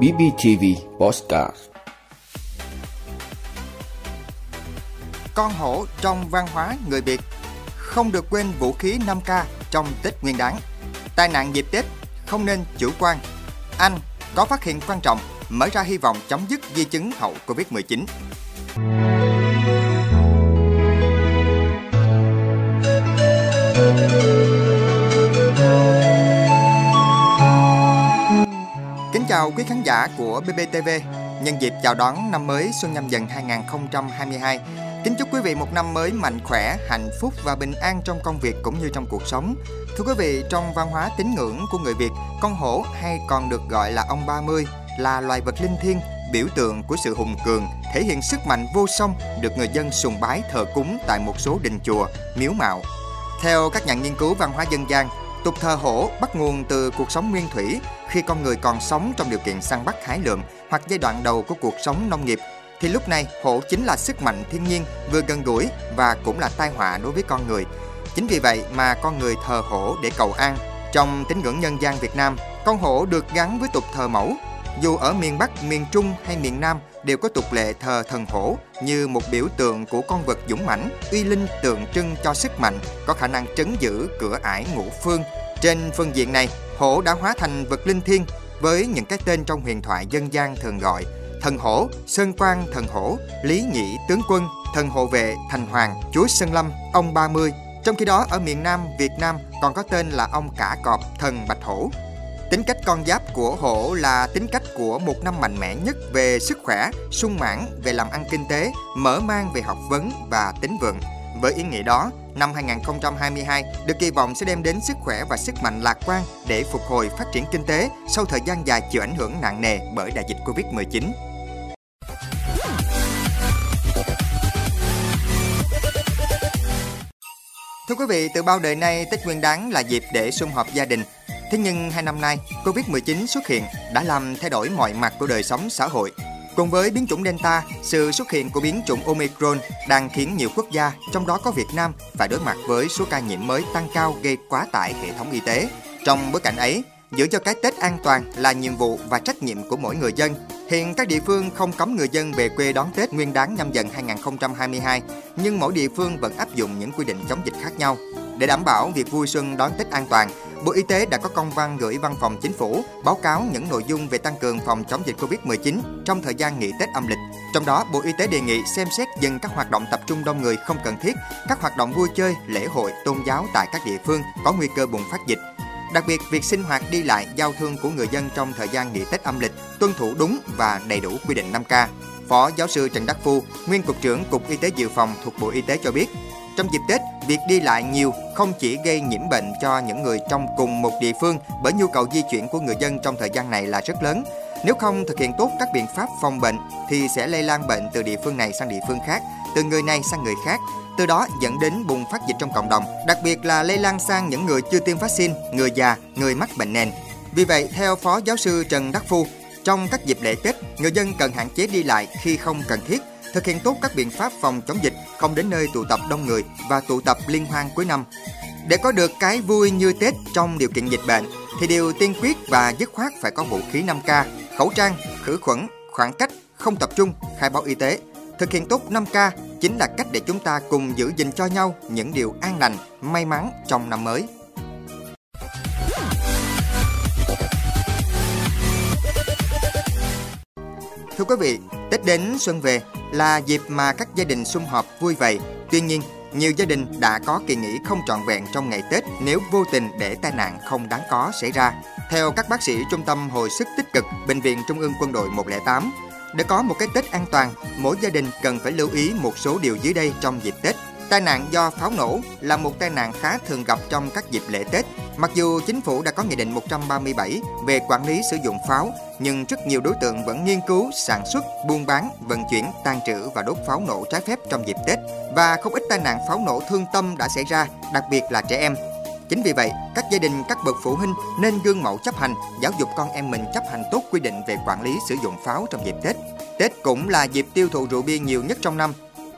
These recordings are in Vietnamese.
BBTV Postcard. Con hổ trong văn hóa người Việt Không được quên vũ khí 5K trong Tết Nguyên đán. Tai nạn dịp Tết không nên chủ quan. Anh có phát hiện quan trọng, mở ra hy vọng chấm dứt di chứng hậu Covid-19 Kính chào quý khán giả của BBTV Nhân dịp chào đón năm mới Xuân Nhâm Dần 2022 Kính chúc quý vị một năm mới mạnh khỏe, hạnh phúc và bình an trong công việc cũng như trong cuộc sống Thưa quý vị, trong văn hóa tín ngưỡng của người Việt Con hổ hay còn được gọi là ông 30 là loài vật linh thiêng biểu tượng của sự hùng cường, thể hiện sức mạnh vô song được người dân sùng bái thờ cúng tại một số đình chùa, miếu mạo. Theo các nhà nghiên cứu văn hóa dân gian, tục thờ hổ bắt nguồn từ cuộc sống nguyên thủy khi con người còn sống trong điều kiện săn bắt hái lượm hoặc giai đoạn đầu của cuộc sống nông nghiệp thì lúc này hổ chính là sức mạnh thiên nhiên vừa gần gũi và cũng là tai họa đối với con người. Chính vì vậy mà con người thờ hổ để cầu an. Trong tín ngưỡng nhân gian Việt Nam, con hổ được gắn với tục thờ mẫu. Dù ở miền Bắc, miền Trung hay miền Nam đều có tục lệ thờ thần hổ như một biểu tượng của con vật dũng mãnh, uy linh tượng trưng cho sức mạnh, có khả năng trấn giữ cửa ải ngũ phương. Trên phương diện này, hổ đã hóa thành vật linh thiêng với những cái tên trong huyền thoại dân gian thường gọi thần hổ, sơn quang thần hổ, lý nhị tướng quân, thần hộ vệ, thành hoàng, chúa sơn lâm, ông 30. Trong khi đó ở miền Nam, Việt Nam còn có tên là ông cả cọp, thần bạch hổ. Tính cách con giáp của hổ là tính cách của một năm mạnh mẽ nhất về sức khỏe, sung mãn về làm ăn kinh tế, mở mang về học vấn và tính vượng. Với ý nghĩa đó, năm 2022 được kỳ vọng sẽ đem đến sức khỏe và sức mạnh lạc quan để phục hồi phát triển kinh tế sau thời gian dài chịu ảnh hưởng nặng nề bởi đại dịch Covid-19. Thưa quý vị, từ bao đời nay Tết Nguyên đán là dịp để sum họp gia đình. Thế nhưng hai năm nay, Covid-19 xuất hiện đã làm thay đổi mọi mặt của đời sống xã hội. Cùng với biến chủng Delta, sự xuất hiện của biến chủng Omicron đang khiến nhiều quốc gia, trong đó có Việt Nam, phải đối mặt với số ca nhiễm mới tăng cao gây quá tải hệ thống y tế. Trong bối cảnh ấy, giữ cho cái Tết an toàn là nhiệm vụ và trách nhiệm của mỗi người dân. Hiện các địa phương không cấm người dân về quê đón Tết Nguyên đán nhâm dần 2022, nhưng mỗi địa phương vẫn áp dụng những quy định chống dịch khác nhau. Để đảm bảo việc vui xuân đón Tết an toàn, Bộ Y tế đã có công văn gửi Văn phòng Chính phủ báo cáo những nội dung về tăng cường phòng chống dịch Covid-19 trong thời gian nghỉ Tết âm lịch. Trong đó, Bộ Y tế đề nghị xem xét dừng các hoạt động tập trung đông người không cần thiết, các hoạt động vui chơi, lễ hội, tôn giáo tại các địa phương có nguy cơ bùng phát dịch. Đặc biệt, việc sinh hoạt đi lại, giao thương của người dân trong thời gian nghỉ Tết âm lịch tuân thủ đúng và đầy đủ quy định 5K. Phó giáo sư Trần Đắc Phu, nguyên cục trưởng Cục Y tế Dự phòng thuộc Bộ Y tế cho biết, trong dịp Tết, việc đi lại nhiều không chỉ gây nhiễm bệnh cho những người trong cùng một địa phương bởi nhu cầu di chuyển của người dân trong thời gian này là rất lớn. Nếu không thực hiện tốt các biện pháp phòng bệnh thì sẽ lây lan bệnh từ địa phương này sang địa phương khác, từ người này sang người khác, từ đó dẫn đến bùng phát dịch trong cộng đồng, đặc biệt là lây lan sang những người chưa tiêm vaccine, người già, người mắc bệnh nền. Vì vậy, theo Phó Giáo sư Trần Đắc Phu, trong các dịp lễ Tết, người dân cần hạn chế đi lại khi không cần thiết, thực hiện tốt các biện pháp phòng chống dịch, không đến nơi tụ tập đông người và tụ tập liên hoan cuối năm. Để có được cái vui như Tết trong điều kiện dịch bệnh, thì điều tiên quyết và dứt khoát phải có vũ khí 5K, khẩu trang, khử khuẩn, khoảng cách, không tập trung, khai báo y tế. Thực hiện tốt 5K chính là cách để chúng ta cùng giữ gìn cho nhau những điều an lành, may mắn trong năm mới. Thưa quý vị, Tết đến xuân về là dịp mà các gia đình sum họp vui vẻ. Tuy nhiên, nhiều gia đình đã có kỳ nghỉ không trọn vẹn trong ngày Tết nếu vô tình để tai nạn không đáng có xảy ra. Theo các bác sĩ Trung tâm Hồi sức tích cực Bệnh viện Trung ương Quân đội 108, để có một cái Tết an toàn, mỗi gia đình cần phải lưu ý một số điều dưới đây trong dịp Tết. Tai nạn do pháo nổ là một tai nạn khá thường gặp trong các dịp lễ Tết. Mặc dù chính phủ đã có Nghị định 137 về quản lý sử dụng pháo, nhưng rất nhiều đối tượng vẫn nghiên cứu, sản xuất, buôn bán, vận chuyển, tàn trữ và đốt pháo nổ trái phép trong dịp Tết. Và không ít tai nạn pháo nổ thương tâm đã xảy ra, đặc biệt là trẻ em. Chính vì vậy, các gia đình, các bậc phụ huynh nên gương mẫu chấp hành, giáo dục con em mình chấp hành tốt quy định về quản lý sử dụng pháo trong dịp Tết. Tết cũng là dịp tiêu thụ rượu bia nhiều nhất trong năm.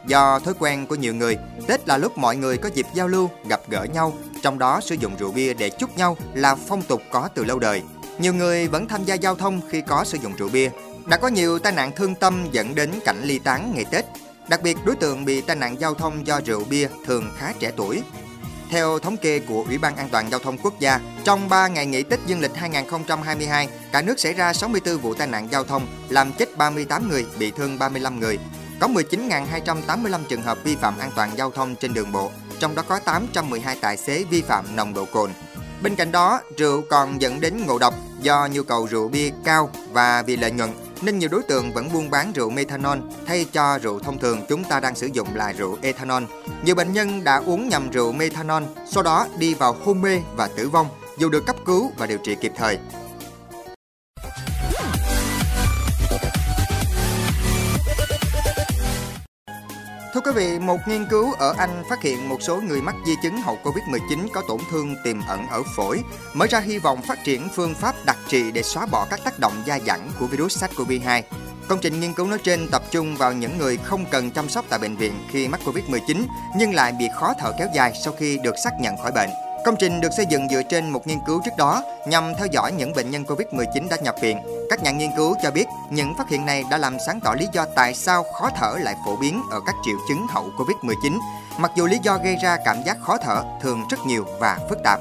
Do thói quen của nhiều người, Tết là lúc mọi người có dịp giao lưu, gặp gỡ nhau, trong đó sử dụng rượu bia để chúc nhau là phong tục có từ lâu đời. nhiều người vẫn tham gia giao thông khi có sử dụng rượu bia. Đã có nhiều tai nạn thương tâm dẫn đến cảnh ly tán ngày Tết. Đặc biệt, đối tượng bị tai nạn giao thông do rượu bia thường khá trẻ tuổi. Theo thống kê của Ủy ban An toàn Giao thông Quốc gia, trong 3 ngày nghỉ Tết Dương lịch 2022, cả nước xảy ra 64 vụ tai nạn giao thông, làm chết 38 người, bị thương 35 người. Có 19.285 trường hợp vi phạm an toàn giao thông trên đường bộ, trong đó có 812 tài xế vi phạm nồng độ cồn. Bên cạnh đó, rượu còn dẫn đến ngộ độc do nhu cầu rượu bia cao và vì lợi nhuận nên nhiều đối tượng vẫn buôn bán rượu methanol thay cho rượu thông thường chúng ta đang sử dụng là rượu ethanol. Nhiều bệnh nhân đã uống nhầm rượu methanol, sau đó đi vào hôn mê và tử vong dù được cấp cứu và điều trị kịp thời. Quý vị, một nghiên cứu ở Anh phát hiện một số người mắc di chứng hậu Covid-19 có tổn thương tiềm ẩn ở phổi, Mới ra hy vọng phát triển phương pháp đặc trị để xóa bỏ các tác động gia dẳng của virus SARS-CoV-2. Công trình nghiên cứu nói trên tập trung vào những người không cần chăm sóc tại bệnh viện khi mắc Covid-19 nhưng lại bị khó thở kéo dài sau khi được xác nhận khỏi bệnh. Công trình được xây dựng dựa trên một nghiên cứu trước đó nhằm theo dõi những bệnh nhân Covid-19 đã nhập viện. Các nhà nghiên cứu cho biết những phát hiện này đã làm sáng tỏ lý do tại sao khó thở lại phổ biến ở các triệu chứng hậu Covid-19, mặc dù lý do gây ra cảm giác khó thở thường rất nhiều và phức tạp.